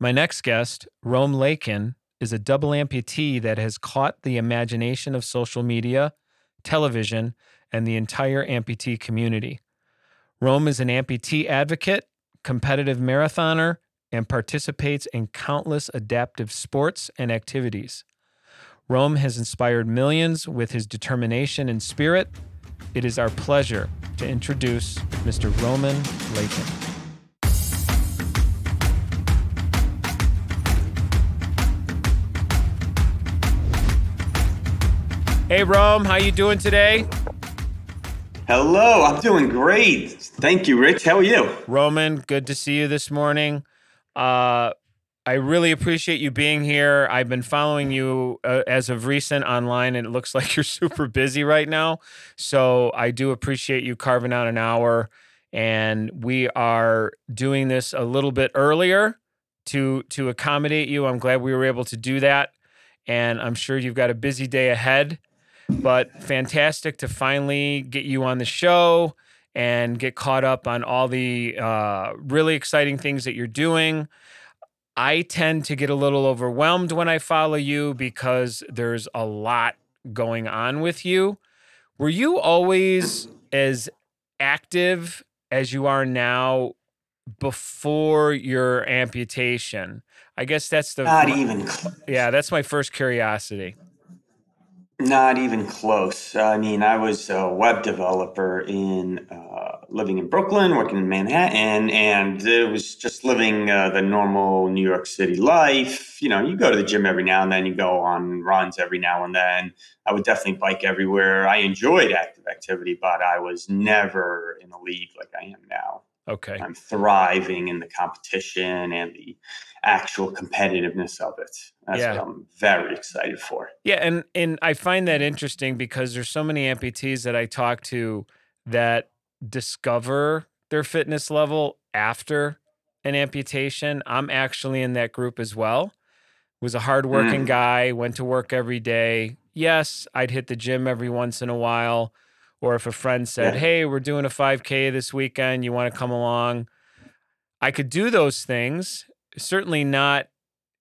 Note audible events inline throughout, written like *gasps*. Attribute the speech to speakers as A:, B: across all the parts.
A: My next guest, Rome Leykin, is a double amputee that has caught the imagination of social media, television, and the entire amputee community. Rome is an amputee advocate, competitive marathoner, and participates in countless adaptive sports and activities. Rome has inspired millions with his determination and spirit. It is our pleasure to introduce Mr. Roman Leykin. Hey Rome, how you doing today?
B: Hello, I'm doing great. Thank you, Rich. How are you?
A: Roman, good to see you this morning. Uh, I really appreciate you being here. I've been following you uh, as of recent online, and it looks *laughs* like you're super busy right now. So I do appreciate you carving out an hour. And we are doing this a little bit earlier to to accommodate you. I'm glad we were able to do that, and I'm sure you've got a busy day ahead. But fantastic to finally get you on the show and get caught up on all the uh, really exciting things that you're doing. I tend to get a little overwhelmed when I follow you because there's a lot going on with you. Were you always as active as you are now before your amputation? I guess that's the
B: Not even.
A: yeah, that's my first curiosity.
B: Not even close. I mean, I was a web developer in uh, living in Brooklyn, working in Manhattan, and it was just living uh, the normal New York City life. You know, you go to the gym every now and then, you go on runs every now and then. I would definitely bike everywhere. I enjoyed active activity, but I was never in a league like I am now.
A: Okay.
B: I'm thriving in the competition and the actual competitiveness of it. That's
A: Yeah.
B: what I'm very excited for.
A: Yeah, and and I find that interesting because there's so many amputees that I talk to that discover their fitness level after an amputation. I'm actually in that group as well. Was a hardworking
B: Mm.
A: guy, went to work every day. Yes, I'd hit the gym every once in a while. Or if a friend said,
B: Yeah.
A: Hey, we're doing a 5K this weekend, you want to come along? I could do those things, certainly not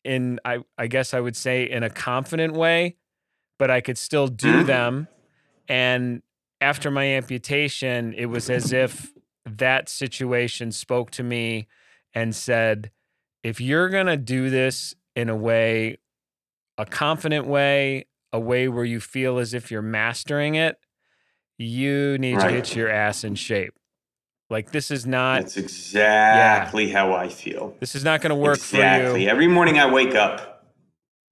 A: in I, I guess I would say in a confident way, but I could still do *clears throat* them. And after my amputation, it was as if that situation spoke to me and said, if you're going to do this in a way, a confident way, a way where you feel as if you're mastering it, you need to get your ass in shape. Like this is not
B: That's exactly how I feel.
A: this is not going to work
B: exactly.
A: for you.
B: Every morning I wake up,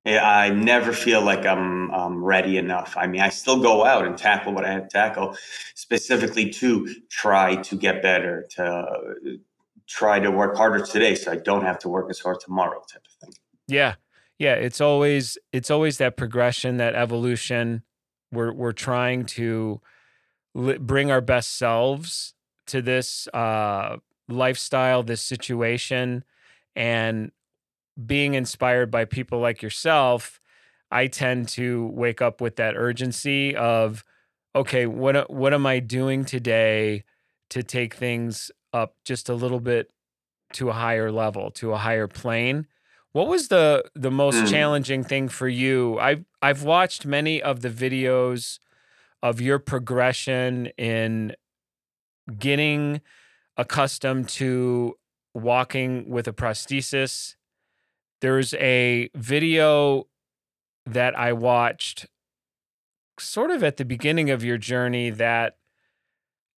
B: eh, I never feel like I'm um, ready enough. I mean, I still go out and tackle what I have to tackle, specifically to try to get better, to uh, try to work harder today so I don't have to work as hard tomorrow, type of thing.
A: Yeah. Yeah, it's always it's always that progression, that evolution. We're we're trying to bring our best selves to this uh lifestyle, this situation and being inspired by people like yourself, I tend to wake up with that urgency of okay, what what am I doing today to take things up just a little bit to a higher level, to a higher plane? What was the the most
B: Mm.
A: challenging thing for you? I've I've watched many of the videos of your progression in getting accustomed to walking with a prosthesis. There's a video that I watched sort of at the beginning of your journey that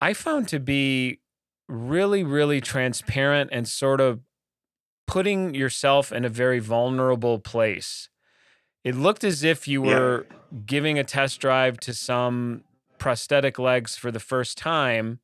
A: I found to be really, really transparent and sort of putting yourself in a very vulnerable place. It looked as if you
B: Yeah.
A: were giving a test drive to some prosthetic legs for the first time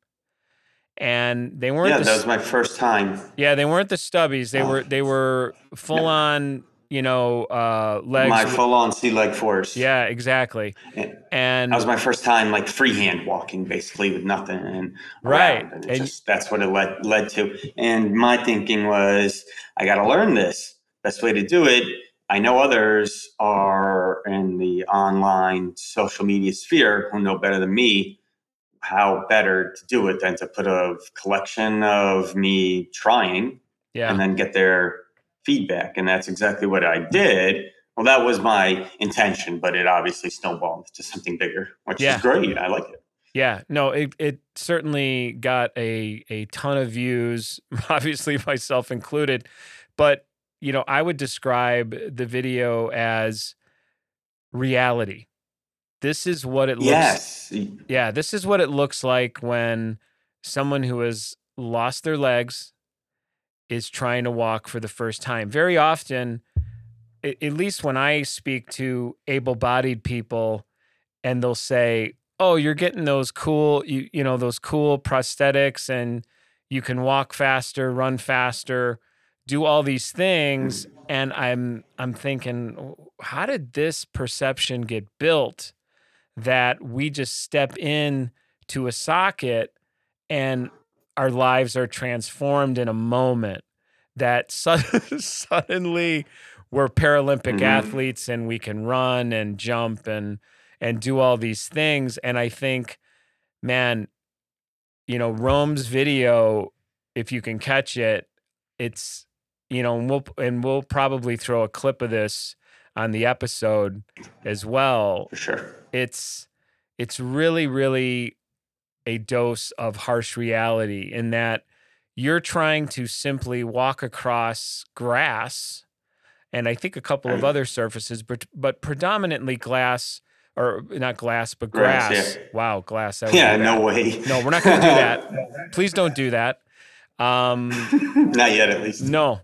A: and they weren't
B: Yeah,
A: the
B: that was my first time.
A: yeah, they weren't the stubbies. They
B: Oh.
A: were they were full on, you know, uh legs.
B: My full on C-Leg 4s.
A: yeah, exactly.
B: And
A: And
B: that was my first time like freehand walking basically with nothing and
A: Right.
B: and,
A: And-
B: just that's what it led led to and my thinking was i got to learn this best way to do it i know others are in the online social media sphere who know better than me how better to do it than to put a collection of me trying
A: yeah.
B: and then get their feedback. And that's exactly what I did. Well, that was my intention, but it obviously snowballed to something bigger, which
A: Yeah.
B: is great. I like it.
A: Yeah, no, it it certainly got a a ton of views, *laughs* obviously myself included. But, you know, I would describe the video as reality. This is what it looks
B: Yes.
A: Yeah, this is what it looks like when someone who has lost their legs is trying to walk for the first time. Very often, at least when I speak to able-bodied people, and they'll say, "Oh, you're getting those cool, you you know, those cool prosthetics, and you can walk faster, run faster, do all these things." And I'm I'm thinking, "Oh, how did this perception get built that we just step in to a socket and our lives are transformed in a moment that sud- *laughs* suddenly we're Paralympic
B: Mhm.
A: athletes and we can run and jump and and do all these things and I think man you know Rome's video if you can catch it it's you know and we'll and we'll probably throw a clip of this on the episode as well
B: For sure.
A: it's it's really really a dose of harsh reality in that you're trying to simply walk across grass and I think a couple of other surfaces but but predominantly glass or not glass but
B: Grass,
A: grass.
B: yeah.
A: Wow, glass. that
B: Yeah, no way.
A: No, we're not going to do that. *laughs* Please don't do that. Um *laughs*
B: Not yet, at least.
A: no.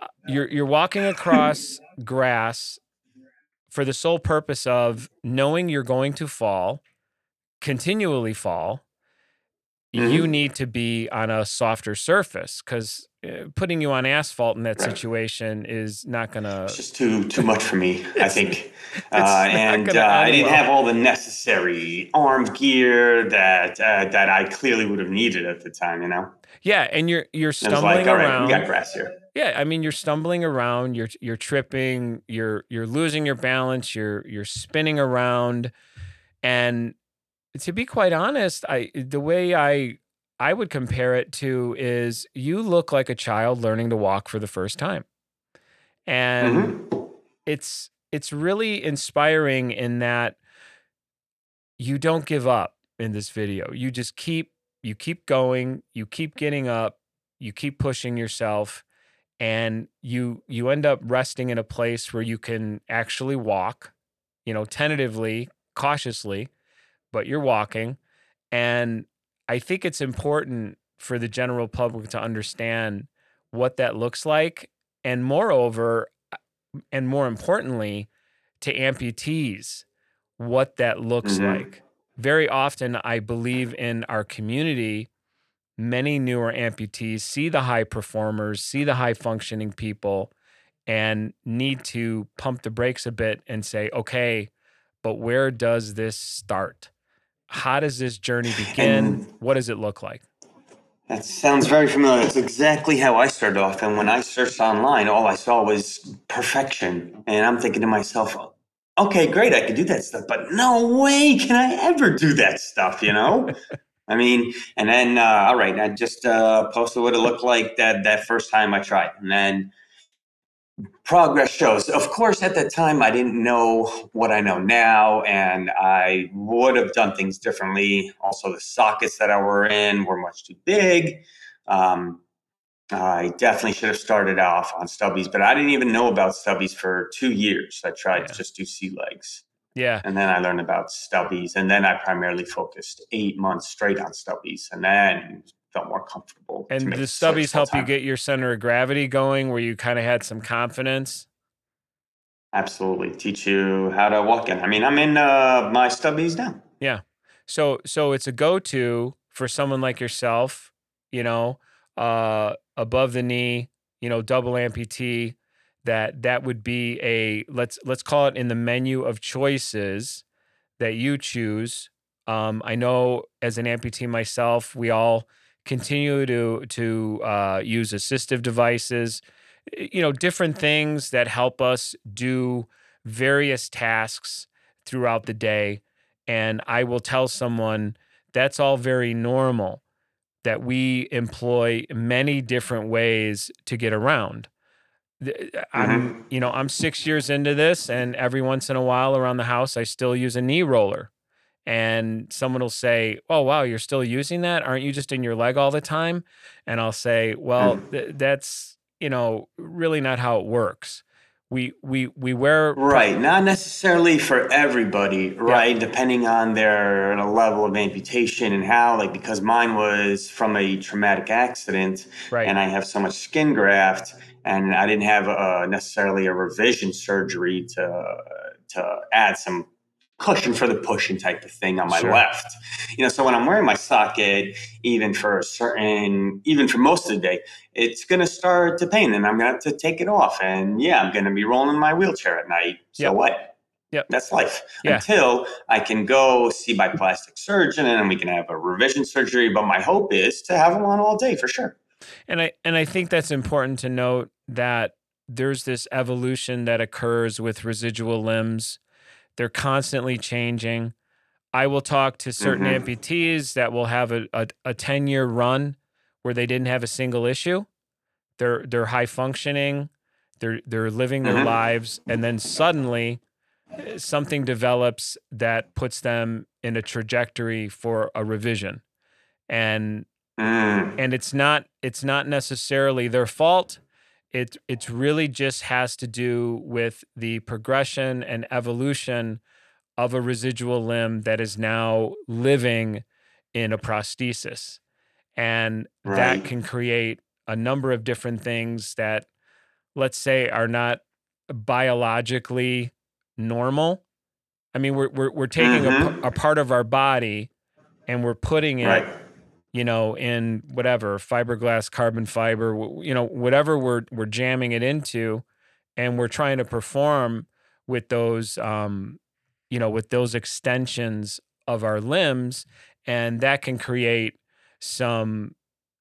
A: Uh, You're you're walking across grass for the sole purpose of knowing you're going to fall, continually fall. You
B: Mhm.
A: need to be on a softer surface cuz putting you on asphalt in that
B: Right.
A: situation is not going to
B: It's just too too much for me, *laughs* I think. *laughs* Uh, and uh, I didn't
A: well.
B: have all the necessary arm gear that uh, that I clearly would have needed at the time. You know,
A: Yeah, and you're you're stumbling
B: like, all right,
A: around.
B: we got grass here.
A: Yeah, I mean you're stumbling around, you're you're tripping, you're you're losing your balance, you're you're spinning around and to be quite honest, I the way I I would compare it to is you look like a child learning to walk for the first time. And
B: Mhm.
A: it's it's really inspiring in that you don't give up in this video. You just keep you keep going, you keep getting up, you keep pushing yourself and you you end up resting in a place where you can actually walk, you know, tentatively, cautiously, but you're walking and I think it's important for the general public to understand what that looks like and moreover uh, and more importantly to amputees what that looks
B: Mhm.
A: like. Very often I believe in our community many newer amputees see the high performers, see the high functioning people and need to pump the brakes a bit and say, "Okay, but where does this start? How does this journey begin?
B: And-
A: what does it look like?"
B: That sounds very familiar. That's exactly how I started off. And when I searched online, all I saw was perfection. And I'm thinking to myself, okay, great, I could do that stuff, but no way can I ever do that stuff, you know? *laughs* I mean, and then, uh, all right, I just uh, posted what it looked like that, that first time I tried. And then progress shows. Of course, at the time, I didn't know what I know now, and I would have done things differently. Also, the sockets that I were in were much too big. Um, I definitely should have started off on stubbies, but I didn't even know about stubbies for two years. I tried
A: Yeah.
B: to just do C-Legs,
A: Yeah.
B: and then I learned about stubbies, and then I primarily focused eight months straight on stubbies, and then felt more comfortable.
A: And the stubbies help you get your center of gravity going where you kind of had some confidence.
B: Absolutely, teach you how to walk in. I mean, I'm in uh, my stubbies now. Yeah.
A: So so it's a go-to for someone like yourself, you know, uh above the knee, you know, double amputee that that would be a let's let's call it in the menu of choices that you choose. Um I know as an amputee myself, we all continue to to uh use assistive devices, you know, different things that help us do various tasks throughout the day and I will tell someone that's all very normal that we employ many different ways to get around. Th- I'm, you know, I'm six years into this, and every once in a while around the house, I still use a knee roller. And someone will say, "Oh, wow, you're still using that? Aren't you just in your leg all the time?" And I'll say, "Well,
B: Mm.
A: th- that's you know really not how it works. We we we wear
B: Right, not necessarily for everybody,
A: yeah,
B: right? Depending on their level of amputation and how, like, because mine was from a traumatic accident
A: right,
B: and I have so much skin graft, and I didn't have uh necessarily a revision surgery to to add some cushion for the pushing type of thing on my
A: sure,
B: left. You know, so when I'm wearing my socket, even for a certain, even for most of the day, it's going to start to pain and I'm going to have to take it off. And yeah, I'm going to be rolling in my wheelchair at night. So
A: yep,
B: what?
A: yep,
B: That's life
A: yeah,
B: until I can go see my plastic surgeon and we can have a revision surgery. But my hope is to have them on all day for sure.
A: and I and I think that's important to note that there's this evolution that occurs with residual limbs. They're constantly changing. I will talk to certain
B: Mm-hmm.
A: amputees that will have a, a, a 10 year run where they didn't have a single issue. They're they're high functioning, they're they're living their
B: Mm-hmm.
A: lives, and then suddenly eh, something develops that puts them in a trajectory for a revision. And
B: Mm,
A: and it's not it's not necessarily their fault. It it's really just has to do with the progression and evolution of a residual limb that is now living in a prosthesis. And that can create a number of different things that, let's say, are not biologically normal. I mean, we're, we're, we're taking
B: Mm-hmm.
A: a part of our body and we're putting it,
B: Right.
A: You know, in whatever fiberglass, carbon fiber, you know, whatever we're, we're jamming it into, and we're trying to perform with those, um, you know, with those extensions of our limbs, and that can create some,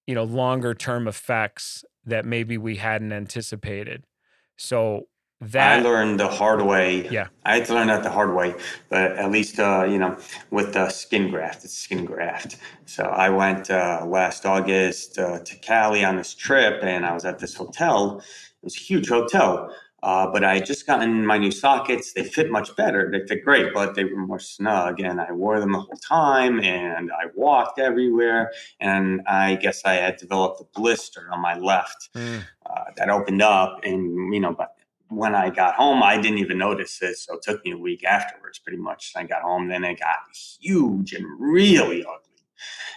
A: you know, longer term effects that maybe we hadn't anticipated. So
B: I learned the hard way.
A: yeah,
B: I had to learn that the hard way, but at least uh, you know with the skin graft, it's skin graft. So I went uh, last August uh, to Cali on this trip, and I was at this hotel. It was a huge hotel, uh, but I had just gotten my new sockets. They fit much better. They fit great, but they were more snug, and I wore them the whole time, and I walked everywhere. And I guess I had developed a blister on my left
A: Mm,
B: uh, that opened up, and you know, but when I got home, I didn't even notice it. So it took me a week afterwards, pretty much. I got home, then it got huge and really ugly,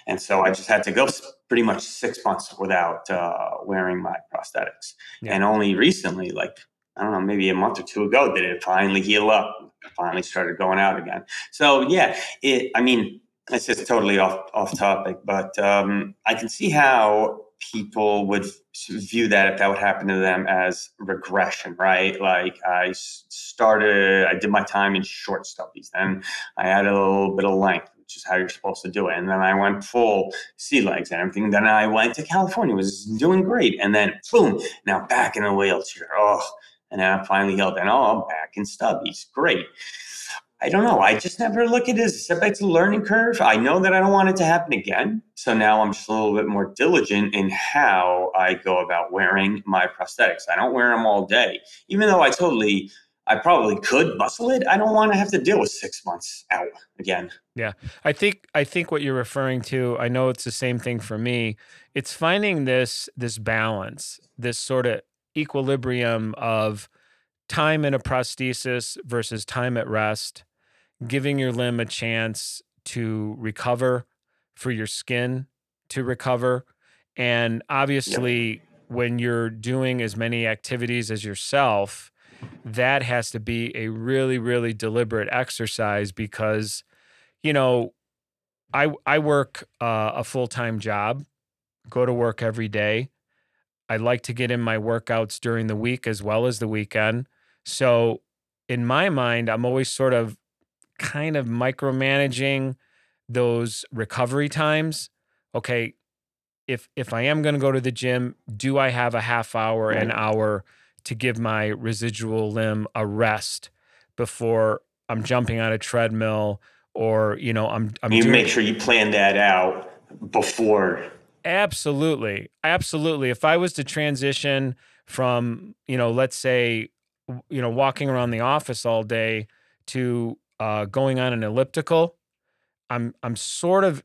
B: and so I just had to go pretty much six months without uh, wearing my prosthetics.
A: yeah,
B: And only recently, like I don't know, maybe a month or two ago, did it finally heal up. I finally started going out again. So yeah, it. I mean, it's just totally off off topic, but um, I can see how people would view that if that would happen to them as regression, right? Like I started, I did my time in short stubbies, then I added a little bit of length, which is how you're supposed to do it, and then I went full C-Legs and everything. Then I went to California, was doing great, and then boom, now back in the wheelchair. Oh, and I finally healed, and oh, I'm back in stubbies. Great. I don't know. I just never look at it as a setback to the learning curve. I know that I don't want it to happen again. So now I'm just a little bit more diligent in how I go about wearing my prosthetics. I don't wear them all day, even though I totally, I probably could bustle it. I don't want to have to deal with six months out again.
A: yeah. I think I think what you're referring to, I know it's the same thing for me. It's finding this this balance, this sort of equilibrium of time in a prosthesis versus time at rest, giving your limb a chance to recover, for your skin to recover. And obviously, when you're doing as many activities as yourself, that has to be a really, really deliberate exercise because, you know, I I work uh, a full time job, go to work every day. I like to get in my workouts during the week as well as the weekend. So, in my mind, I'm always sort of kind of micromanaging those recovery times. Okay, if if I am going to go to the gym, do I have a half hour, an hour to give my residual limb a rest before I'm jumping on a treadmill or, you know, I'm I'm
B: You
A: doing
B: make sure you plan that out before.
A: Absolutely. Absolutely. If I was to transition from you know let's say you know walking around the office all day to uh, going on an elliptical i'm i'm sort of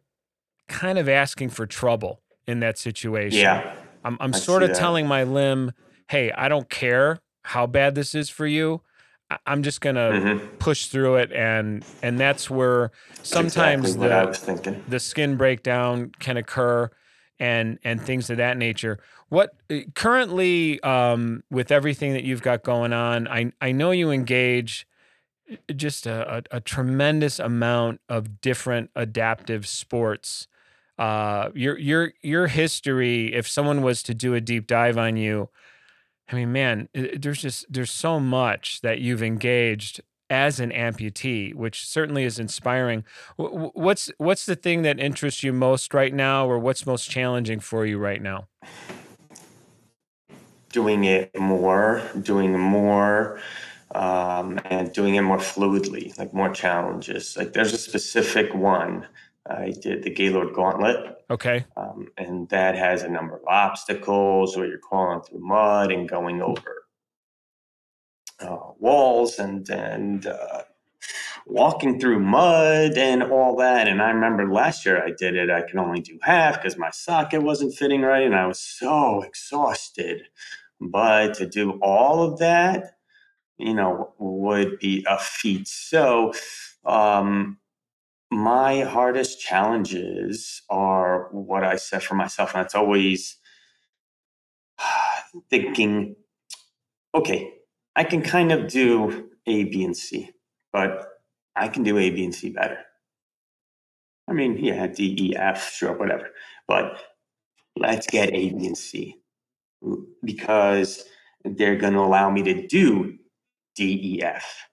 A: kind of asking for trouble in that situation
B: Yeah.
A: i'm, I'm
B: I
A: sort of
B: that.
A: telling my limb hey i don't care how bad this is for you i'm just gonna
B: Mhm.
A: push through it and and that's where
B: That's
A: sometimes
B: exactly
A: the the skin breakdown can occur and and things of that nature what uh, currently um with everything that you've got going on i i know you engage just a, a, a tremendous amount of different adaptive sports. Uh your your your history if someone was to do a deep dive on you i mean man it- there's just there's so much that you've engaged as an amputee which certainly is inspiring. Wh- wh- what's what's the thing that interests you most right now or what's most challenging for you right now?
B: Doing it more, doing more, um, and doing it more fluidly, like more challenges. Like there's a specific one. I did the Gaylord Gauntlet,
A: okay
B: um, and that has a number of obstacles where you're crawling through mud and going over uh, walls and and uh, walking through mud and all that. And I remember last year I did it. I could only do half because my socket wasn't fitting right, and I was so exhausted. But to do all of that, you know, would be a feat. So. Um, my hardest challenges are what I set for myself, and that's always *sighs* thinking, okay, I can kind of do A, B, and C, but I can do A, B, and C better. I mean, yeah, D, E, F, sure, whatever. But let's get A, B, and C because they're going to allow me to do D, E, F.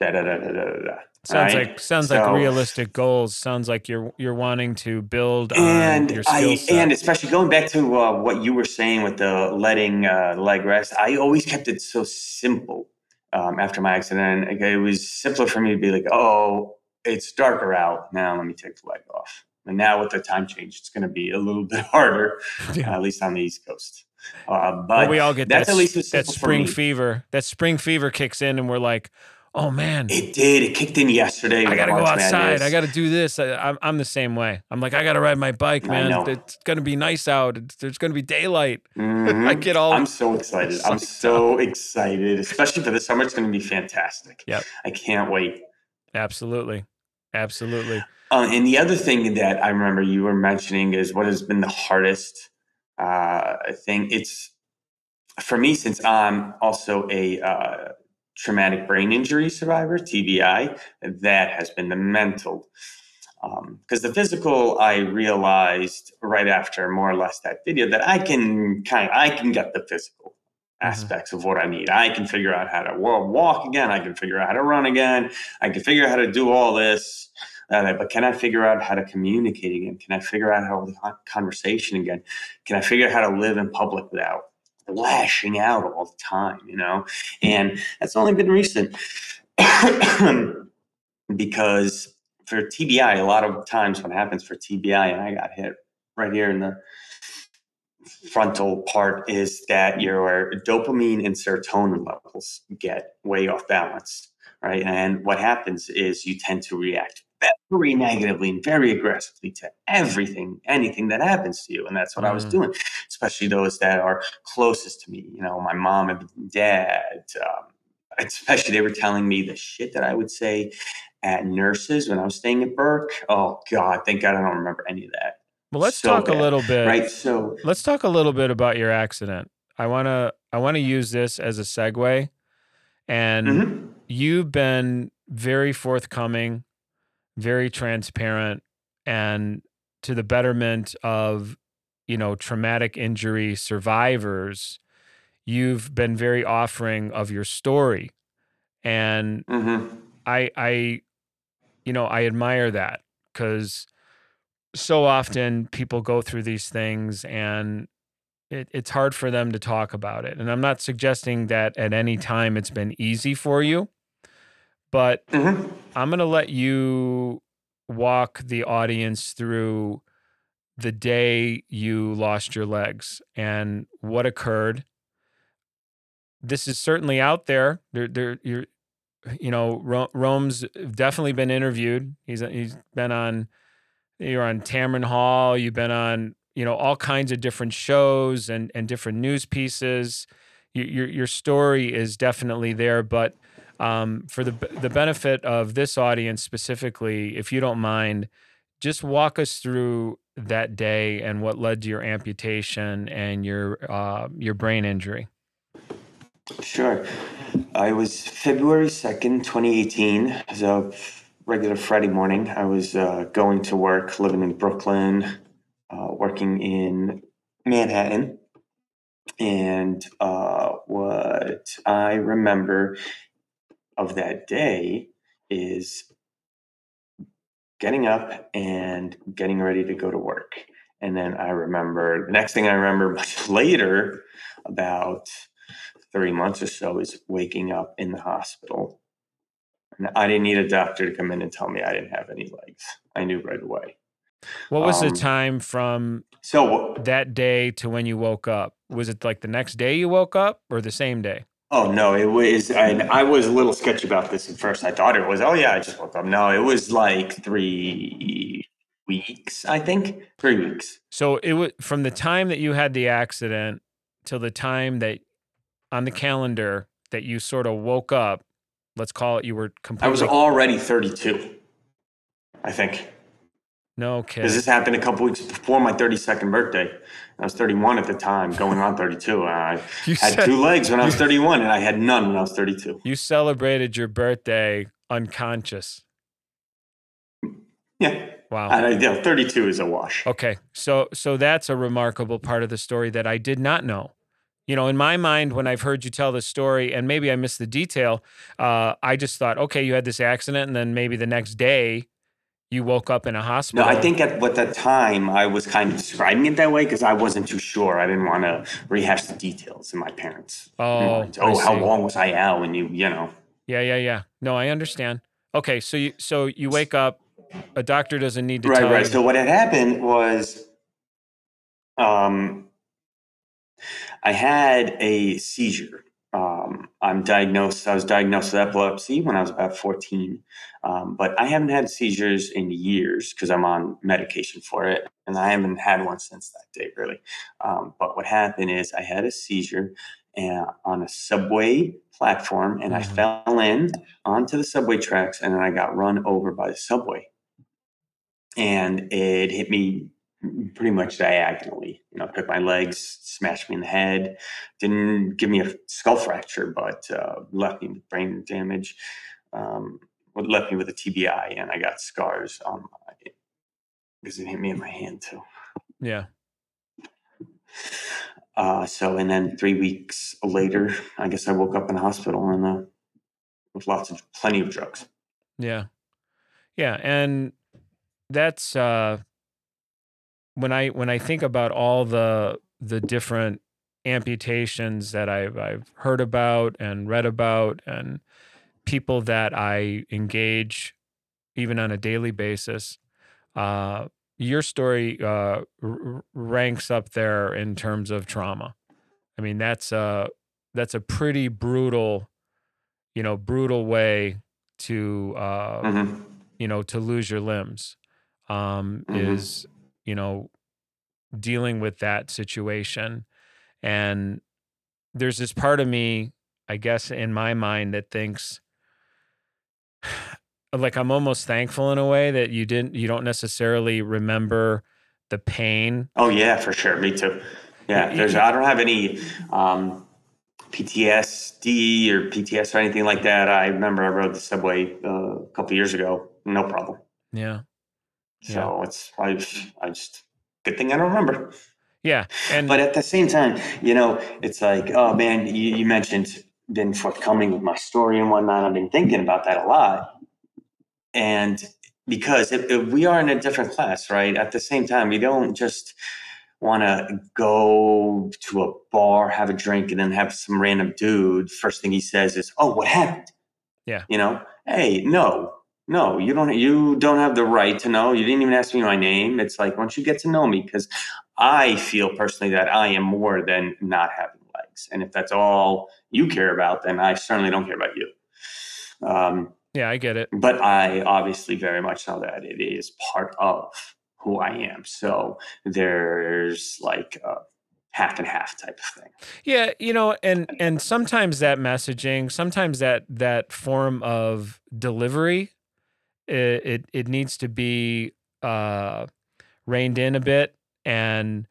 B: Da, da, da, da, da, da,
A: sounds
B: right?
A: like sounds like realistic goals sounds like you're you're wanting to build on
B: and
A: your skill set
B: and especially going back to uh, what you were saying with the letting uh, leg rest, I always kept it so simple. Um, after my accident, Like, it was simpler for me to be like, "Oh, it's darker out now. Let me take the leg off." And now with the time change, it's going to be a little *laughs* bit harder, *laughs*
A: Yeah.
B: at least on the East Coast. Uh, but
A: well, we all get
B: that's
A: that,
B: at least
A: that spring fever that spring fever kicks in and we're like oh man
B: It did. It kicked in yesterday.
A: I gotta go outside.
B: Madness.
A: I gotta do this. I, I'm, I'm the same way. I'm like, I gotta ride my bike, man. It's gonna be nice out. It's, there's gonna be daylight. *laughs* I
B: Mhm.
A: get all.
B: I'm so excited. I'm so excited, especially for the summer. It's going to be fantastic.
A: Yep.
B: I can't wait.
A: absolutely, absolutely.
B: Uh, and the other thing that I remember you were mentioning is what has been the hardest uh, thing. It's for me since I'm also a uh, traumatic brain injury survivor, TBI. That has been the mental. Because the physical, I realized right after more or less that video that I can kind of I can get the physical
A: Mhm.
B: aspects of what I need. I can figure out how to wa- walk again. I can figure out how to run again. I can figure out how to do all this. Uh, but can I figure out how to communicate again? Can I figure out how to have conversation again? Can I figure out how to live in public without lashing out all the time? You know, and that's only been recent *coughs* because for TBI, a lot of times what happens for TBI, and I got hit right here in the frontal part, is that your dopamine and serotonin levels get way off balance, right? And what happens is you tend to react very negatively and very aggressively to everything, anything that happens to you. And that's what I was
A: Mm.
B: doing, especially those that are closest to me, you know, my mom and dad. Um, especially, they were telling me the shit that I would say at nurses when I was staying at Burke. Oh, God, thank God I don't remember any of that.
A: Well, let's
B: So
A: talk a little bit.
B: Right. So,
A: Let's talk a little bit about your accident. I wanna I wanna use this as a segue, and
B: mhm.
A: you've been very forthcoming, very transparent, and to the betterment of you know traumatic injury survivors. You've been very offering of your story, and
B: Mhm.
A: I I you know I admire that because so often people go through these things and it, it's hard for them to talk about it. And I'm not suggesting that at any time it's been easy for you, but
B: Mhm.
A: I'm going to let you walk the audience through the day you lost your legs and what occurred. this is certainly out there. There, there, you're, you know, Rome's definitely been interviewed. He's he's been on. You're on Tamron Hall. You've been on, you know, all kinds of different shows and and different news pieces. Your your, your story is definitely there, but um, for the the benefit of this audience specifically, if you don't mind, just walk us through that day and what led to your amputation and your uh, your brain injury.
B: Sure. I was February 2nd, 2018. It was a regular Friday morning. I was uh, going to work, living in Brooklyn, uh, working in Manhattan. And uh, what I remember of that day is getting up and getting ready to go to work. And then I remember the next thing I remember *laughs* much later, about three months or so, is waking up in the hospital. And I didn't need a doctor to come in and tell me I didn't have any legs. I knew right away.
A: What was
B: Um,
A: the time from
B: So,
A: that day to when you woke up? Was it like the next day you woke up or the same day?
B: Oh no, it was, and I was a little sketchy about this at first. I thought it was, oh yeah, I just woke up. No, it was like three weeks, I think. Three weeks.
A: So it was from the time that you had the accident till the time that on the calendar that you sort of woke up. Let's call it you were completely
B: I was already 32, I think.
A: No
B: Because
A: kidding.
B: this happened a couple weeks before my 32nd birthday. I was 31 at the time, going on 32. I *laughs*
A: You
B: had
A: said-
B: two legs when I was 31, and I had none when I was 32.
A: You celebrated your birthday unconscious.
B: Yeah,
A: Wow.
B: and I, yeah, 32 is a wash.
A: Okay. So so that's a remarkable part of the story that I did not know. You know, in my mind, when I've heard you tell the story, and maybe I missed the detail, uh, I just thought, okay, you had this accident, and then maybe the next day you woke up in a hospital. No.
B: I think at what that time I was kind of describing it that way because I wasn't too sure. I didn't want to rehash the details in my parents'
A: Oh. I
B: Oh, how long was I out when you, you know?
A: Yeah, yeah, yeah. No, I understand. Okay, so you so you wake up, a doctor doesn't need to
B: Right, right.
A: you.
B: So what had happened was, um, I had a seizure. Um, I'm diagnosed. I was diagnosed with epilepsy when I was about 14, um, but I haven't had seizures in years because I'm on medication for it, and I haven't had one since that day, really. Um, but what happened is I had a seizure uh, on a subway platform, and I
A: Mhm.
B: fell in onto the subway tracks, and then I got run over by the subway and it hit me pretty much diagonally. You know, took my legs, smashed me in the head. Didn't give me a skull fracture, but uh, left me with brain damage. Um, left me with a TBI, and I got scars on my because it hit me in my hand too.
A: yeah.
B: Uh, so, and then three weeks later, I guess I woke up in the hospital and uh, with lots of plenty of drugs.
A: Yeah. Yeah, and that's uh when I when I think about all the the different amputations that I've I've heard about and read about and people that I engage even on a daily basis, uh your story uh r- ranks up there in terms of trauma. I mean, that's a that's a pretty brutal, you know, brutal way to uh
B: hmm
A: you know to lose your limbs um
B: Mhm.
A: is you know dealing with that situation and there's this part of me i guess in my mind that thinks like i'm almost thankful in a way that you didn't you don't necessarily remember the pain
B: Oh yeah, for sure. Me too. Yeah, there's. I don't have any um, PTSD or PTS or anything like that. I remember I rode the subway uh, a couple years ago, no problem.
A: yeah
B: So it's I, I just good thing I don't remember.
A: yeah and
B: But at the same time, you know, it's like, oh man, you, you mentioned been forthcoming with my story and whatnot. I've been thinking about that a lot, and because if, if we are in a different class, right? At the same time, we don't just want to go to a bar, have a drink, and then have some random dude. First thing he says is, "Oh, what happened?"
A: Yeah.
B: You know, hey, no, no, you don't. You don't have the right to know. You didn't even ask me my name. It's like once you get to know me, because I feel personally that I am more than not having legs. legs. And if that's all you care about, then I certainly don't care about you. Um,
A: yeah, I get it.
B: But I obviously very much know that it is part of who I am. So there's like a half and half type of thing.
A: Yeah, you know, and and sometimes that messaging, sometimes that that form of delivery, it it, it needs to be uh, reined in a bit. And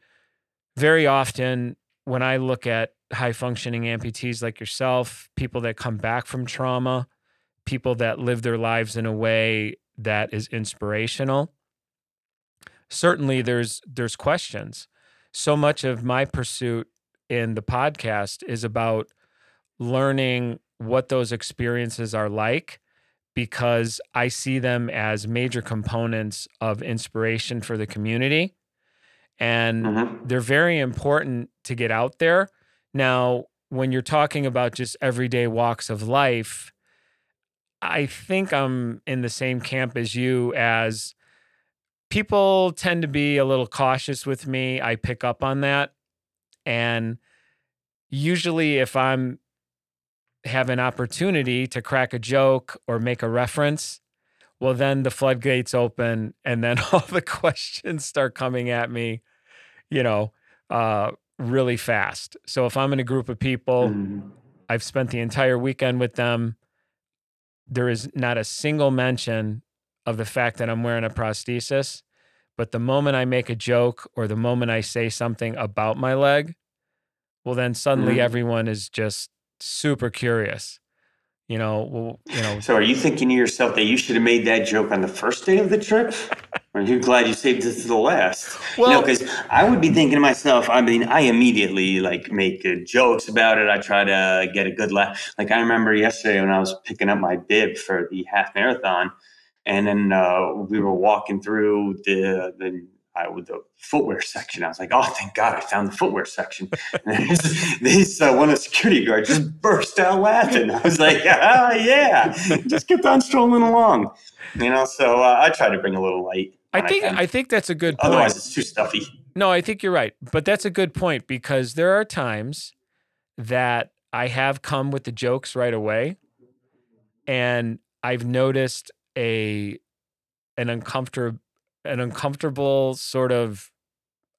A: very often, when I look at high functioning amputees like yourself, people that come back from trauma, people that live their lives in a way that is inspirational certainly there's there's questions so much of my pursuit in the podcast is about learning what those experiences are like because I see them as major components of inspiration for the community. And mm-hmm. they're very important to get out there. Now, when you're talking about just everyday walks of life, I think I'm in the same camp as you as people tend to be a little cautious with me. I pick up on that. And usually if I'm have an opportunity to crack a joke or make a reference, well then the floodgates open and then *laughs* all the questions start coming at me, you know, uh, really fast. So if I'm in a group of people, mm-hmm. I've spent the entire weekend with them there is not a single mention of the fact that I'm wearing a prosthesis. But the moment I make a joke or the moment I say something about my leg, well, then suddenly mm-hmm. everyone is just super curious. You know, well, you know.
B: So, are you thinking to yourself that you should have made that joke on the first day of the trip? Or are you glad you saved it to the last? Well, you know, because I would be thinking to myself. I mean, I immediately like make uh, jokes about it. I try to get a good laugh. Like I remember yesterday when I was picking up my bib for the half marathon, and then uh, we were walking through the the I, with the footwear section. I was like, oh, thank God I found the footwear section. And *laughs* this, this uh, one of the security guards just burst out laughing. I was like, ah, *laughs* yeah, just kept on strolling along. You know, so uh, I try to bring a little light.
A: I think I, I, think that's a good point.
B: Otherwise, it's too stuffy.
A: No, I think you're right, but that's a good point because there are times that I have come with the jokes right away, and I've noticed a an uncomfortable an uncomfortable sort of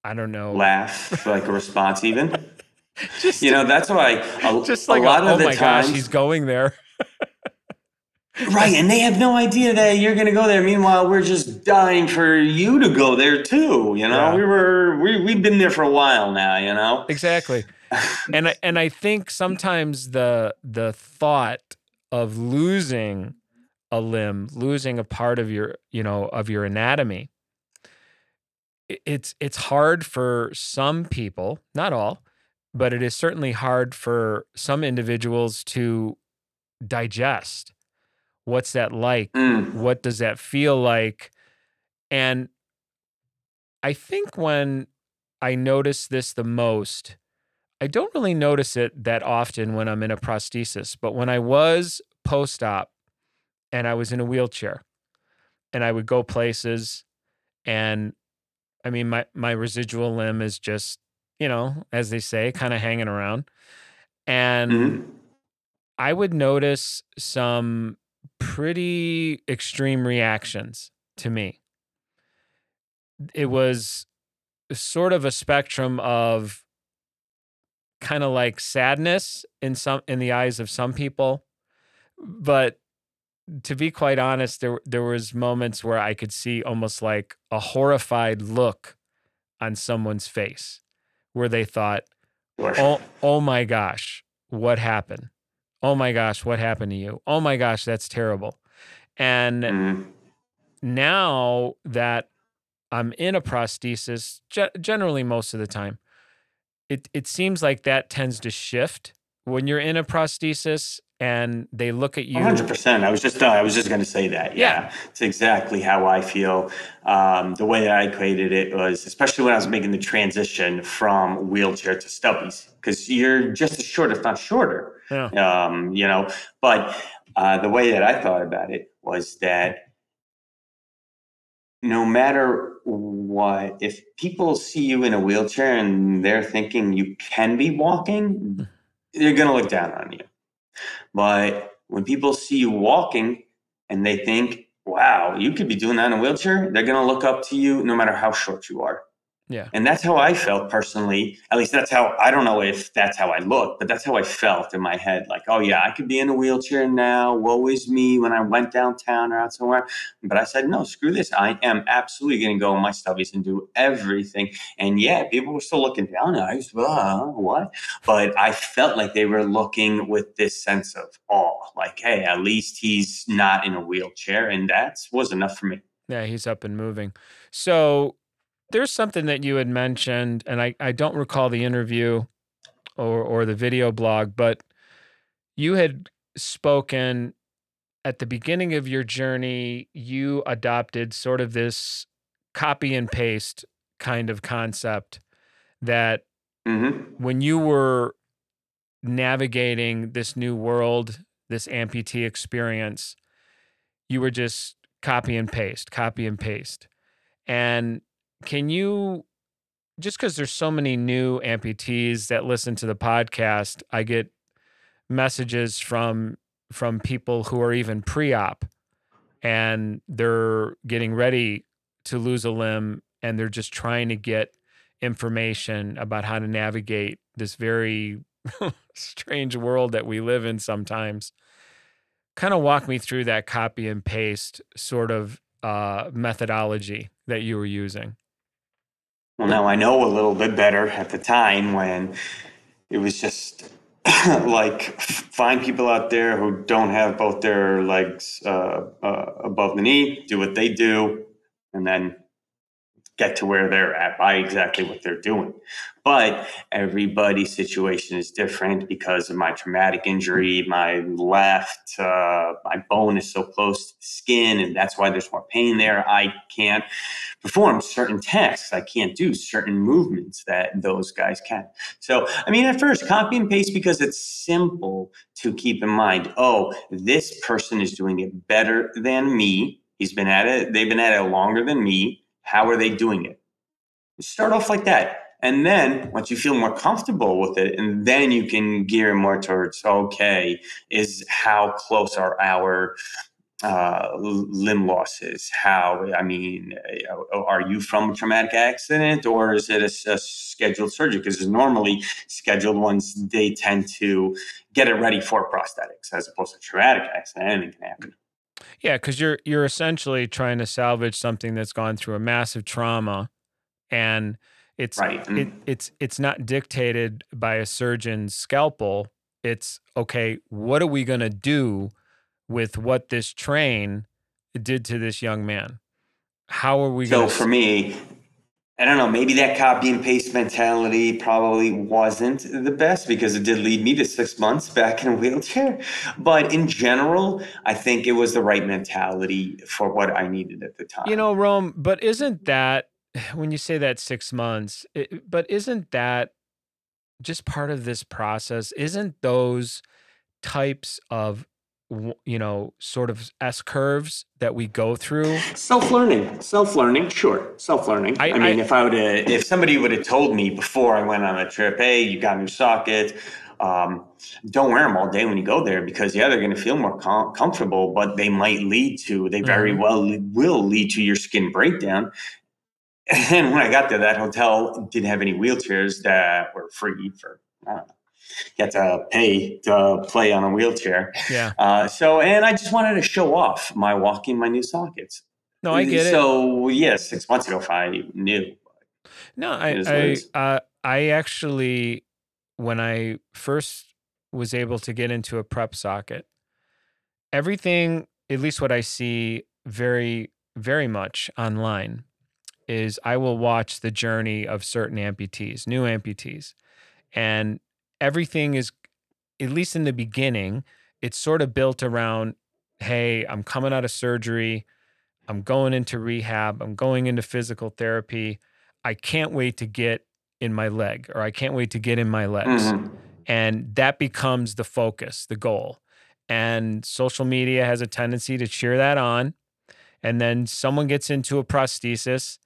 A: I don't know
B: laugh like a response even. *laughs* just you know that's why
A: a, *laughs* just like a lot a, of oh the my times, gosh he's going there. *laughs*
B: right, and they have no idea that you're going to go there. Meanwhile, we're just dying for you to go there too. You know, yeah. we were we we've been there for a while now. You know,
A: exactly. *laughs* and I, and I think sometimes the the thought of losing a limb, losing a part of your, you know, of your anatomy. It's it's hard for some people, not all, but it is certainly hard for some individuals to digest. What's that like? Mm. What does that feel like? And I think when I notice this the most, I don't really notice it that often when I'm in a prosthesis, but when I was post op, and I was in a wheelchair and I would go places and I mean my my residual limb is just, you know, as they say, kind of hanging around. And mm-hmm. I would notice some pretty extreme reactions to me. It was sort of a spectrum of kind of like sadness in some in the eyes of some people, but to be quite honest, there there was moments where I could see almost like a horrified look on someone's face, where they thought, "Oh, oh my gosh, what happened? Oh my gosh, what happened to you? Oh my gosh, that's terrible." And mm-hmm. now that I'm in a prosthesis, ge- generally most of the time, it it seems like that tends to shift when you're in a prosthesis and they look at you
B: 100% i was just uh, i was just going to say that yeah. yeah. it's exactly how i feel um, the way that i created it was especially when i was making the transition from wheelchair to stubbies because you're just as short if not shorter yeah. um, you know but uh, the way that i thought about it was that no matter what if people see you in a wheelchair and they're thinking you can be walking they're going to look down on you. But when people see you walking and they think, wow, you could be doing that in a wheelchair, they're going to look up to you no matter how short you are.
A: Yeah.
B: And that's how I felt personally. At least that's how I don't know if that's how I look, but that's how I felt in my head. Like, oh yeah, I could be in a wheelchair now. Woe is me when I went downtown or out somewhere. But I said, no, screw this. I am absolutely going to go in my stubbies and do everything. And yeah, people were still looking down. I was, uh, what? But I felt like they were looking with this sense of awe. Like, hey, at least he's not in a wheelchair, and that was enough for me.
A: Yeah, he's up and moving. So there's something that you had mentioned, and I, I don't recall the interview or or the video blog, but you had spoken at the beginning of your journey, you adopted sort of this copy and paste kind of concept that
B: Mm-hmm.
A: when you were navigating this new world, this amputee experience, you were just copy and paste, copy and paste. And can you just because there's so many new amputees that listen to the podcast, I get messages from from people who are even pre-op and they're getting ready to lose a limb and they're just trying to get information about how to navigate this very *laughs* strange world that we live in sometimes. Kind of walk me through that copy and paste sort of uh, methodology that you were using.
B: Well, now I know a little bit better at the time when it was just *laughs* like find people out there who don't have both their legs uh, uh, above the knee, do what they do, and then get to where they're at by exactly what they're doing. But everybody's situation is different because of my traumatic injury. My left, uh, my bone is so close to the skin, and that's why there's more pain there. I can't perform certain tasks. I can't do certain movements that those guys can. So, I mean, at first, copy and paste because it's simple to keep in mind. Oh, this person is doing it better than me. He's been at it, they've been at it longer than me how are they doing it? Start off like that. And then once you feel more comfortable with it, and then you can gear more towards okay, is how close are our uh, limb losses? How, I mean, are you from a traumatic accident or is it a, a scheduled surgery? Because normally scheduled ones, they tend to get it ready for prosthetics as opposed to traumatic accident. Anything can happen.
A: Yeah, because you're you're essentially trying to salvage something that's gone through a massive trauma, and it's
B: Right.
A: it
B: mm.
A: it's it's not dictated by a surgeon's scalpel. It's okay. What are we gonna do with what this train did to this young man? How are we
B: so
A: gonna?
B: for me, I don't know, maybe that copy and paste mentality probably wasn't the best because it did lead me to six months back in a wheelchair. But in general, I think it was the right mentality for what I needed at the time.
A: You know, Rome, but isn't that *sighs* when you say that six months? It, but isn't that just part of this process? Isn't those types of you know sort of S curves that we go through?
B: Self-learning, self-learning, sure, self-learning.
A: I
B: I mean,
A: I
B: if I would have, if somebody would have told me before I went on a trip, hey, you got new socket, um, don't wear them all day when you go there because yeah, they're going to feel more com- comfortable, but they might lead to, they very
A: hmm
B: well will lead to your skin breakdown. And when I got there, that hotel didn't have any wheelchairs that were free for. I don't know. You had to pay to play on a wheelchair.
A: yeah.
B: Uh, so, and I just wanted to show off my walking my new sockets.
A: No, I get it.
B: So, yeah, six months ago, if I knew,
A: No, I
B: is what it
A: I uh I actually when I first was able to get into a prep socket, everything, at least what I see very very much online is I will watch the journey of certain amputees, new amputees. And everything is, at least in the beginning, it's sort of built around hey, I'm coming out of surgery. I'm going into rehab. I'm going into physical therapy. I can't wait to get in my leg or I can't wait to get in my legs.
B: hmm
A: And that becomes the focus, the goal. And social media has a tendency to cheer that on. And then someone gets into a prosthesis,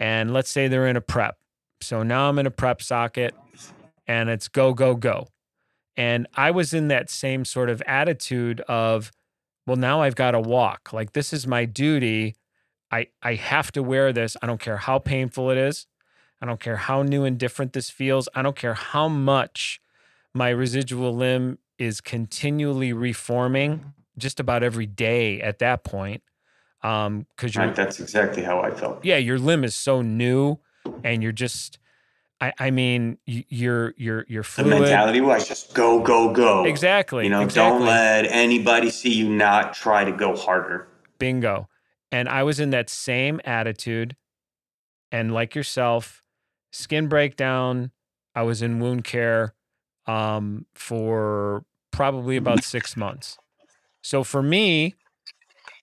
A: and let's say they're in a prep. So now I'm in a prep socket and it's go, go, go. And I was in that same sort of attitude of, well, now I've got to walk. Like this is my duty. I I have to wear this. I don't care how painful it is. I don't care how new and different this feels. I don't care how much my residual limb is continually reforming just about every day at that point. Um, because you're,
C: that's exactly how I felt.
A: yeah, your limb is so new and you're just I, I mean you're you're you're
C: The
A: fluid.
C: mentality was just go, go, go.
A: Exactly.
C: You know,
A: exactly.
C: don't let anybody see you not try to go harder.
A: Bingo. And I was in that same attitude. And like yourself, skin breakdown, I was in wound care um, for probably about six months. So for me,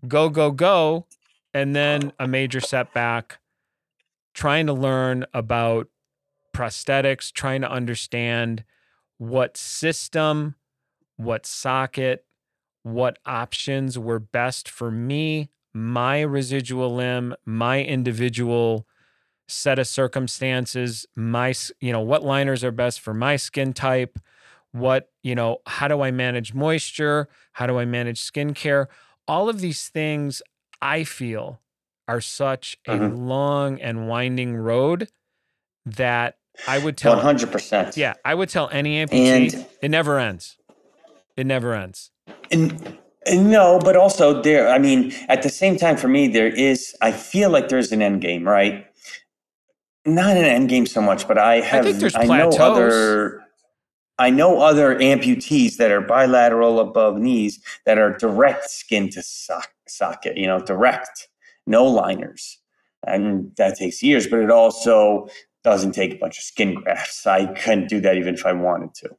A: go, go, go. And then a major setback, trying to learn about prosthetics, trying to understand what system, what socket, what options were best for me, my residual limb, my individual set of circumstances, my, you know, what liners are best for my skin type, what, you know, how do I manage moisture? How do I manage skincare? All of these things I feel are such a
B: Mhm.
A: long and winding road that I would tell
B: hundred percent.
A: yeah, I would tell any amputee
B: And-
A: it never ends. It never ends.
B: And, and no, but also there. I mean, at the same time, for me, there is. I feel like there's an end game, right? Not an end game so much, but I have.
A: think there's
B: know
A: plateaus.
B: other. I know other amputees that are bilateral above knees that are direct skin to sock, socket. You know, direct, no liners, and that takes years. But it also doesn't take a bunch of skin grafts. *laughs* I couldn't do that even if I wanted to.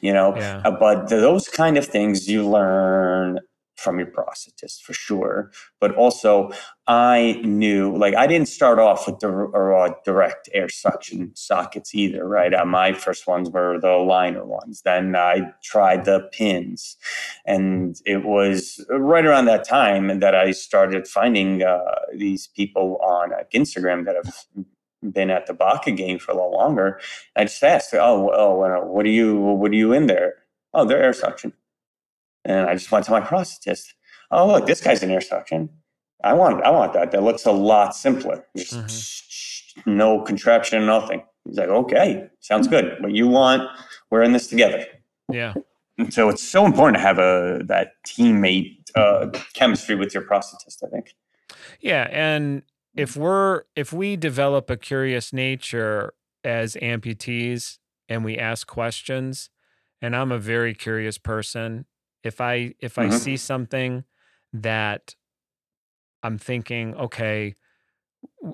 B: You know,
A: Yeah.
B: uh, but those kind of things you learn from your prosthetist for sure. But also, I knew like I didn't start off with the raw direct air suction sockets either, right? Uh, my first ones were the liner ones. Then I tried the pins, and it was right around that time that I started finding uh, these people on uh, Instagram that have been at the Baca game for a little longer. I just asked, "Oh, oh, well, what are you? What are you in there?" Oh, they're air suction. And I just went to my *laughs* prosthetist. Oh, look, this guy's an air suction. I want, I want that. That looks a lot simpler. Just no contraption, nothing. He's like, okay, sounds good. What you want, we're in this together.
A: Yeah.
B: And so it's so important to have a that teammate uh, chemistry with your prosthetist. I think.
A: Yeah. And if we're if we develop a curious nature as amputees and we ask questions, and I'm a very curious person, if I if I
B: Mhm.
A: see something that I'm thinking, okay,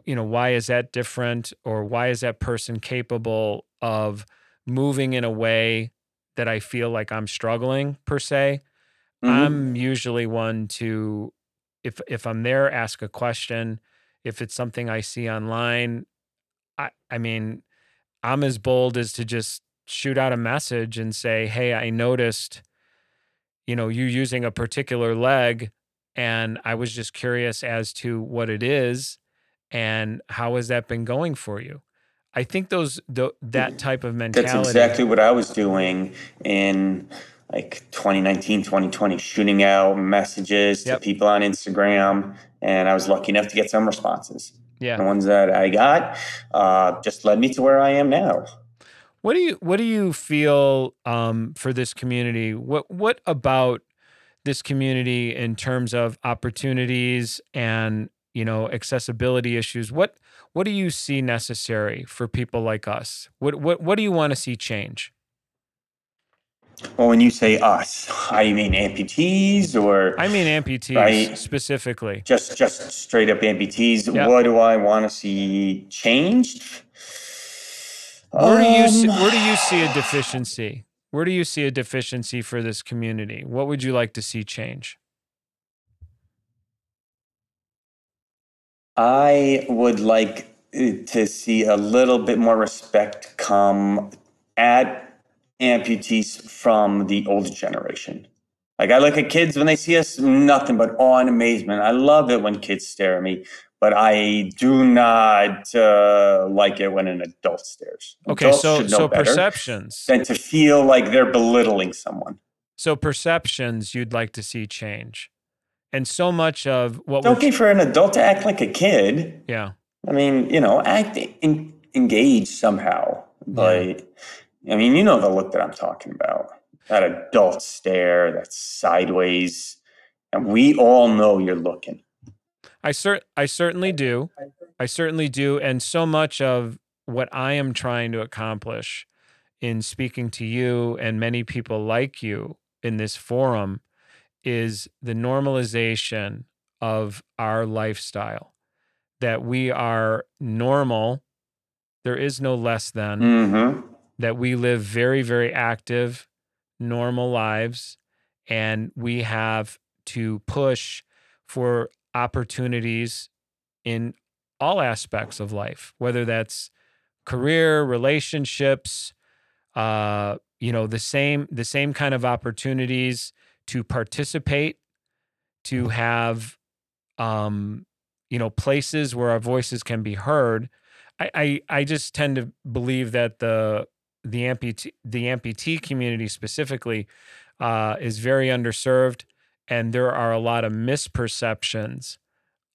A: you know, why is that different? Or why is that person capable of moving in a way that I feel like I'm struggling per se?
B: Mhm.
A: I'm usually one to if if I'm there, ask a question. If it's something I see online, I I mean, I'm as bold as to just shoot out a message and say, "Hey, I noticed, you know, you using a particular leg, and I was just curious as to what it is, and how has that been going for you?" I think those the, that mm-hmm. type of mentality.
B: That's exactly what I was doing in like 2019, 2020, shooting out messages
A: Yep.
B: to people on Instagram. And I was lucky enough to get some responses.
A: Yeah.
B: The ones that I got uh, just led me to where I am now.
A: What do you what do you feel um, for this community? What what about this community in terms of opportunities and you know accessibility issues? What what do you see necessary for people like us? What what what do you want to see change?
B: Well, when you say us, I mean amputees or
A: I mean amputees
B: Right.
A: specifically.
B: just just straight up amputees.
A: Yeah.
B: What do I want to see changed?
A: Where do you see,
B: Um,
A: where do you see a deficiency? Where do you see a deficiency for this community? What would you like to see change?
B: I would like uh, to see a little bit more respect come at amputees from the older generation. Like I look at kids when they see us, nothing but awe and amazement. I love it when kids stare at me, but I do not uh, like it when an adult stares.
A: Okay,
B: Adults
A: so so perceptions.
B: than to feel like they're belittling someone.
A: So perceptions you'd like to see change. And so much of what we're
B: Okay, for an adult to act like a kid,
A: yeah.
B: I mean, you know, act in, engage somehow. But I mean, you know the look that I'm talking about. That adult stare, that sideways, and we all know you're looking.
A: I cer- I certainly do. I certainly do. And so much of what I am trying to accomplish in speaking to you and many people like you in this forum is the normalization of our lifestyle. That we are normal. There is no less than.
B: Mm-hmm.
A: That we live very, very active, normal lives. And we have to push for opportunities in all aspects of life, whether that's career, relationships, uh, you know, the same the same kind of opportunities to participate, to have um, you know, places where our voices can be heard. I, I, I just tend to believe that the the amputee the amputee community specifically uh, is very underserved, and there are a lot of misperceptions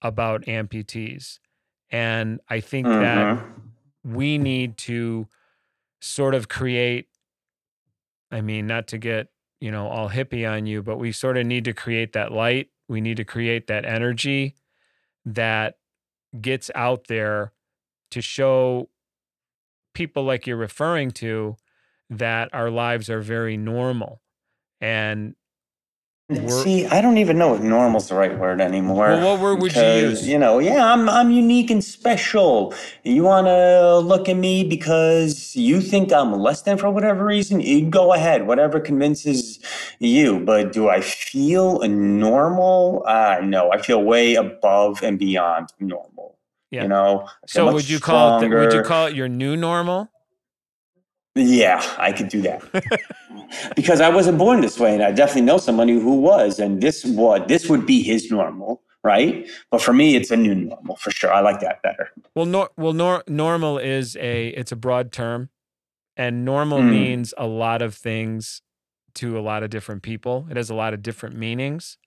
A: about amputees. And I think that
B: Mm-hmm.
A: we need to sort of create i mean not to get you know all hippie on you but we sort of need to create that light we need to create that energy that gets out there to show people like you're referring to that our lives are very normal and
B: See, I don't even know if normal's the right word anymore.
A: Well, what word would you use?
B: You know, yeah, I'm I'm unique and special. You want to look at me because you think I'm less than for whatever reason? You go ahead, whatever convinces you. But do I feel normal? Uh, no, I feel way above and beyond normal.
A: Yeah.
B: You know.
A: So would you call it the, would you call it your new normal
B: Yeah, I could do that. because I wasn't born this way, and I definitely know somebody who was, and this what this would be his normal, right? But for me, it's a new normal for sure. I like that better.
A: Well, nor- well, nor- normal is a it's a broad term, and normal
B: Mm.
A: means a lot of things to a lot of different people. It has a lot of different meanings,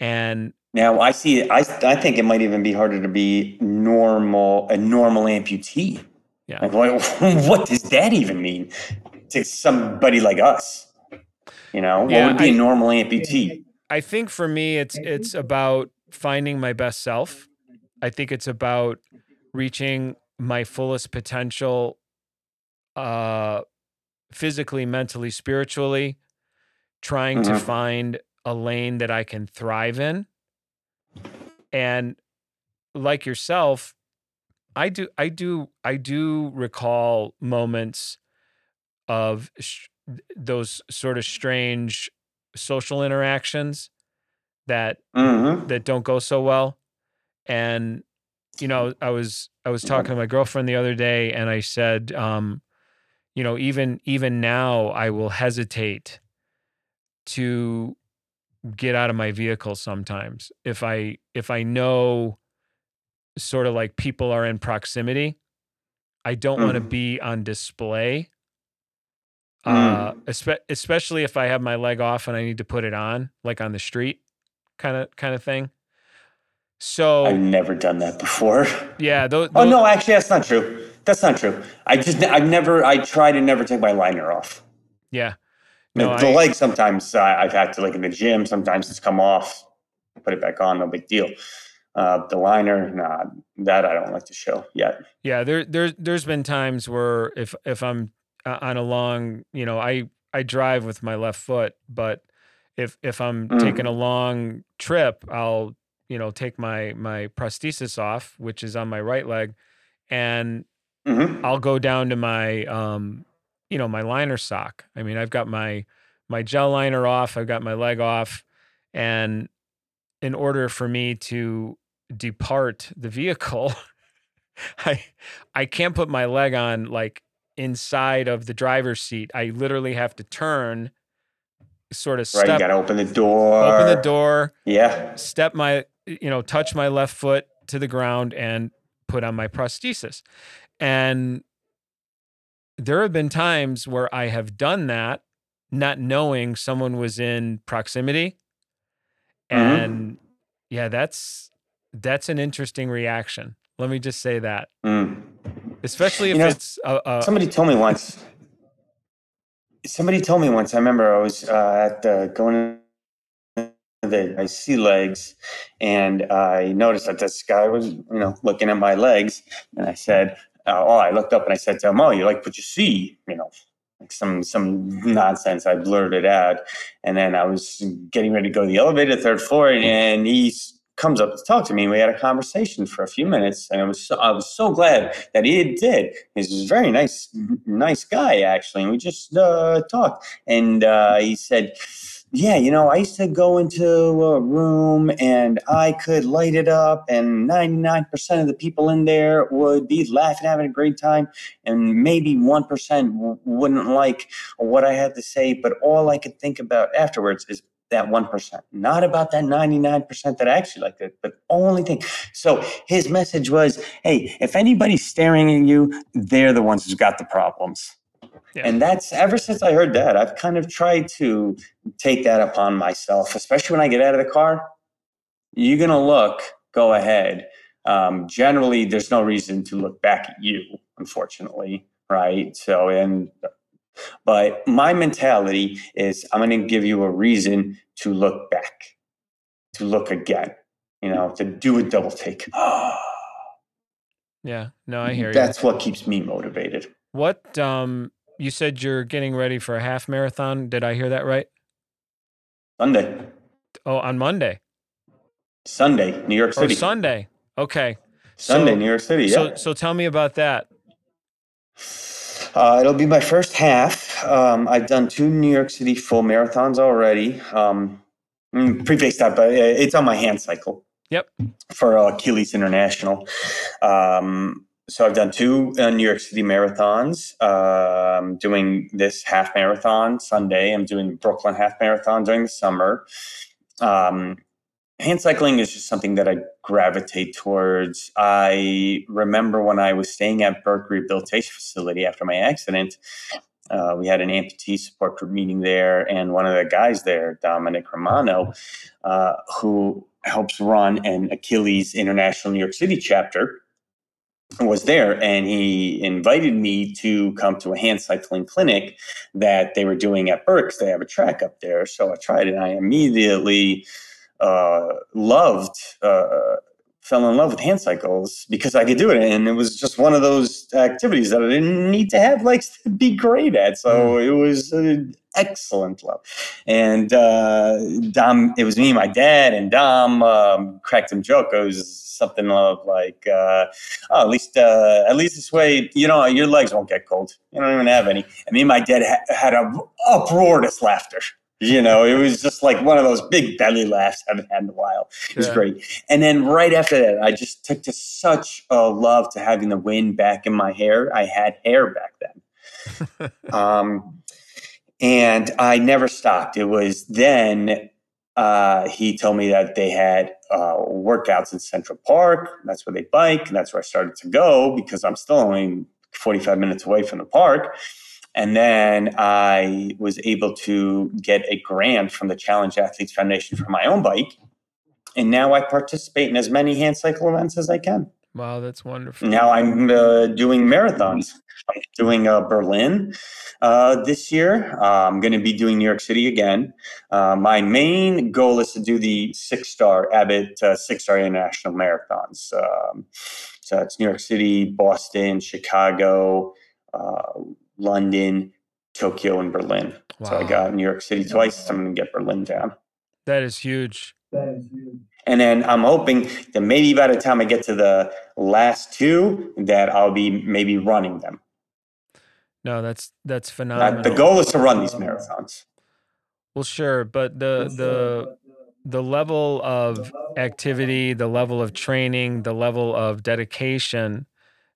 A: and
B: Now I see. I I think it might even be harder to be normal a normal amputee.
A: Yeah.
B: Like what? *laughs* What does that even mean to somebody like us? You know,
A: Yeah,
B: what would be a
A: I-
B: normal amputee?
A: I think for me, it's it's about finding my best self. I think it's about reaching my fullest potential, uh, physically, mentally, spiritually. Trying to
B: Mhm.
A: find a lane that I can thrive in, and like yourself, I do, I do, I do recall moments of sh- those sort of strange social interactions that
B: Mm-hmm.
A: that don't go so well and you know i was i was talking to my girlfriend the other day and i said um you know even even now i will hesitate to get out of my vehicle sometimes if i if i know sort of like people are in proximity i don't want to be on display uh
B: Mm.
A: espe- especially if i have my leg off and i need to put it on like on the street kind of kind of thing so
B: I've never done that before.
A: yeah those,
B: Oh no, actually, that's not true. That's not true. I just I've never I try to never take my liner off.
A: yeah no
B: the
A: I,
B: leg sometimes uh, I've had to like in the gym. Sometimes it's come off, put it back on, no big deal. Uh, the liner, nah, that I don't like to show yet.
A: yeah there there there's been times where if if i'm uh, on a long you know i i drive with my left foot but if if i'm
B: Mm.
A: taking a long trip i'll you know take my my prosthesis off which is on my right leg and
B: hmm
A: I'll go down to my um you know my liner sock. I mean, I've got my my gel liner off, I've got my leg off and in order for me to depart the vehicle, *laughs* I I can't put my leg on like inside of the driver's seat. I literally have to turn sort of
B: Right, you got to open the door.
A: open the door,
B: Yeah.
A: step my you know touch my left foot to the ground and put on my prosthesis. And there have been times where I have done that not knowing someone was in proximity.
B: Mhm.
A: And yeah, that's that's an interesting reaction. Let me just say that.
B: Mm.
A: Especially if
B: You know,
A: it's
B: Somebody told me once. Somebody told me once. I remember I was uh, at the going the I see legs, and I noticed that this guy was you know looking at my legs, and I said, uh, "Oh," I looked up and I said to him, "Oh, you like what you see?" You know, like some some nonsense I blurted out, and then I was getting ready to go to the elevator, third floor, and he comes up to talk to me. and We had a conversation for a few minutes, and I was so, I was so glad that he did. He's a very nice nice guy actually, and we just uh, talked. And uh, he said, "Yeah, you know, I used to go into a room and I could light it up, and ninety nine percent of the people in there would be laughing, having a great time, and maybe one percent wouldn't like what I had to say, but all I could think about afterwards is." That one percent, not about that ninety nine percent that I actually liked it, but only thing. So his message was, "Hey, if anybody's staring at you, they're the ones who's got the problems."
A: Yeah.
B: And that's ever since I heard that, I've kind of tried to take that upon myself, especially when I get out of the car. You're going to look, go ahead. Um, generally, there's no reason to look back at you, unfortunately, right? So, and but my mentality is I'm going to give you a reason to look back, to look again, you know, to do a double take. *gasps*
A: yeah, no, I hear you.
B: That's what keeps me motivated.
A: What um you said you're getting ready for a half marathon. Did I hear that right?
B: Sunday,
A: Oh, on Monday
B: Sunday, New York
A: or
B: City.
A: Sunday. Okay.
B: Sunday,
A: So-
B: New York City. Yeah.
A: So so tell me about that.
B: Uh, it'll be my first half. Um, I've done two New York City full marathons already. Um, mm, preface that, but it's on my hand cycle.
A: Yep.
B: For uh, Achilles International. Um, so I've done two uh, New York City marathons. Uh, I'm doing this half marathon Sunday. I'm doing the Brooklyn half marathon during the summer. Um, hand cycling is just something that I gravitate towards. I remember when I was staying at Burke Rehabilitation Facility after my accident, uh, we had an amputee support group meeting there, and one of the guys there, Dominic Romano, uh, who helps run an Achilles International New York City chapter, was there and he invited me to come to a hand cycling clinic that they were doing at Burke's. They have a track up there. So I tried it and I immediately uh, loved, uh, fell in love with hand cycles because I could do it. And it was just one of those activities that I didn't need to have legs to be great at. So it was an excellent love. And uh, Dom, it was me, my dad, and Dom um, cracked some joke. It was something of like, uh, oh, at least, uh, at least this way, you know, your legs won't get cold. You don't even have any. And me and my dad ha- had a uproarious laughter. You know, it was just like one of those big belly laughs I haven't had in a while. It was
A: Yeah.
B: great. And then right after that, I just took to such a love to having the wind back in my hair. I had hair back then. *laughs* um, and I never stopped. It was then uh, he told me that they had uh, workouts in Central Park. That's where they bike. And that's where I started to go because I'm still only 45 minutes away from the park. And then I was able to get a grant from the Challenged Athletes Foundation for my own bike. And now I participate in as many hand cycle events as I can.
A: Wow, that's wonderful.
B: Now I'm uh, doing marathons. I'm doing uh, Berlin uh, this year. Uh, I'm going to be doing New York City again. Uh, my main goal is to do the six star Abbott uh, six star international marathons. Um, so it's New York City, Boston, Chicago, uh, London, Tokyo, and Berlin. So I got New York City twice. I'm going to get Berlin down.
A: That is huge. That is huge.
B: And then I'm hoping that maybe by the time I get to the last two, that I'll be maybe running them.
A: No, that's that's
B: Uh,
A: phenomenal.
B: the goal is to run these marathons.
A: Well, sure, but the the the level of activity, the level of training, the level of dedication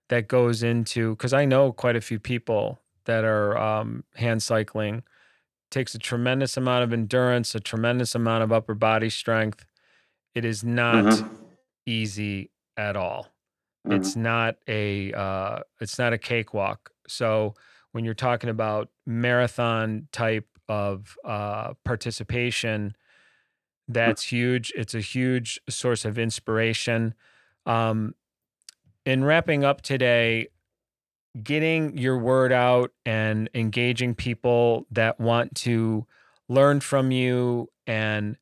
A: that goes into because I know quite a few people that are um, hand cycling takes a tremendous amount of endurance, a tremendous amount of upper body strength. It is not
B: Mhm.
A: easy at all.
B: Mhm.
A: It's not a uh, it's not a cakewalk. So when you're talking about marathon type of uh, participation, that's huge. It's a huge source of inspiration. Um, in wrapping up today, getting your word out and engaging people that want to learn from you and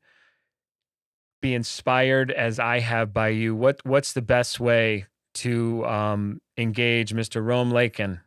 A: be inspired as I have by you. What what's the best way to um, engage Mr. Rome Leykin?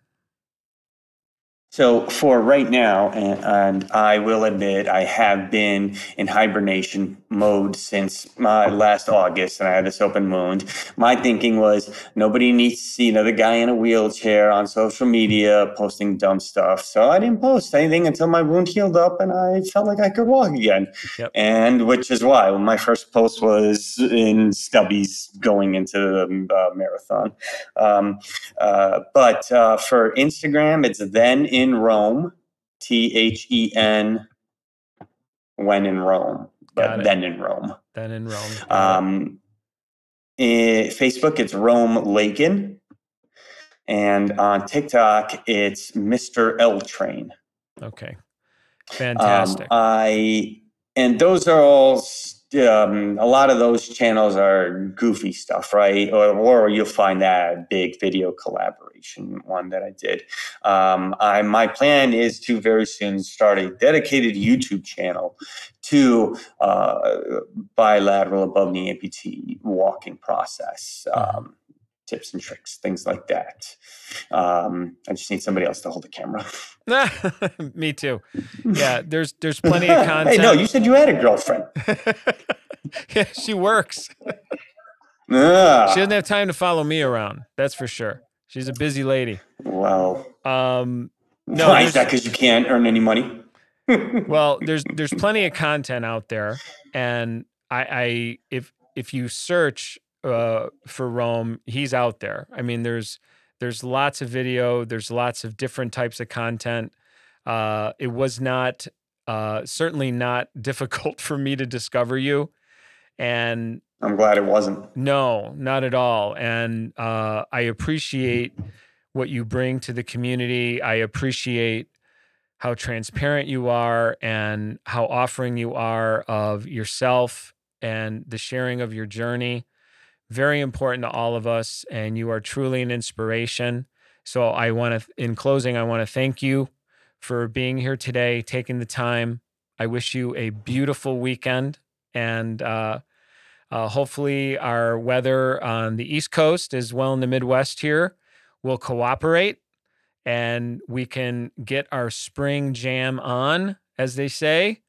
B: So for right now, and, and I will admit, I have been in hibernation mode since my last August, and I had this open wound. My thinking was nobody needs to see another guy in a wheelchair on social media posting dumb stuff. So I didn't post anything until my wound healed up and I felt like I could walk again.
A: Yep.
B: And which is why my first post was in stubbies going into the uh, marathon. Um, uh, but uh, for Instagram, it's then in Rome, T H E N, when in Rome, but then in Rome.
A: Then in Rome.
B: Um, eh, Facebook, it's Rome Leykin. And on TikTok, it's Mr. L Train.
A: okay.
B: Um,
A: Fantastic.
B: I and those are all um, a lot of those channels are goofy stuff, right? Or, or you'll find that big video collaboration one that I did. Um, I my plan is to very soon start a dedicated YouTube channel to uh, bilateral above knee amputee walking process. Um, Tips and tricks, things like that. Um, I just need somebody else to hold the camera. *laughs*
A: Me too. Yeah, *laughs* there's there's plenty of content.
B: hey, no, you said you had a girlfriend. *laughs*
A: yeah, she works.
B: Ah,
A: She doesn't have time to follow me around. That's for sure. She's a busy lady.
B: well,
A: Um, No,
B: why is that? Because you can't earn any money.
A: well, there's there's plenty of content out there, and I, I if if you search uh, for Rome, he's out there. I mean, there's there's lots of video. There's lots of different types of content. Uh, it was not uh, certainly not *laughs* difficult for me to discover you, and
B: I'm glad it wasn't.
A: no, not at all. And uh, I appreciate what you bring to the community. I appreciate how transparent you are and how offering you are of yourself and the sharing of your journey. Very important to all of us. And you are truly an inspiration. So I want to, in closing, I want to thank you for being here today, taking the time. I wish you a beautiful weekend and, uh, uh, hopefully, our weather on the East Coast as well in the Midwest here will cooperate and we can get our spring jam on, as they say.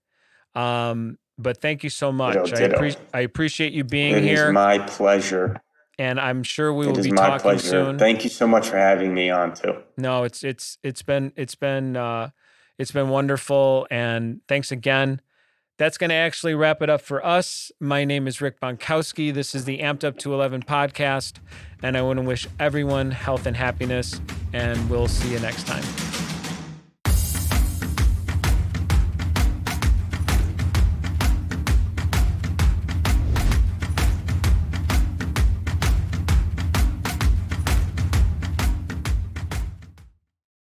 A: Um, but thank you so much.
B: Ditto,
A: I,
B: ditto.
A: appre- I appreciate you being
B: It
A: here, It is
B: my pleasure.
A: and I'm sure we
B: It
A: will
B: is
A: be
B: my
A: talking
B: pleasure.
A: soon.
B: Thank you so much for having me on too.
A: No, it's it's it's been it's been uh, it's been wonderful, and thanks again. That's going to actually wrap it up for us. My name is Rick Bontkowski. This is the Amped Up to 11 podcast, and I want to wish everyone health and happiness, and we'll see you next time.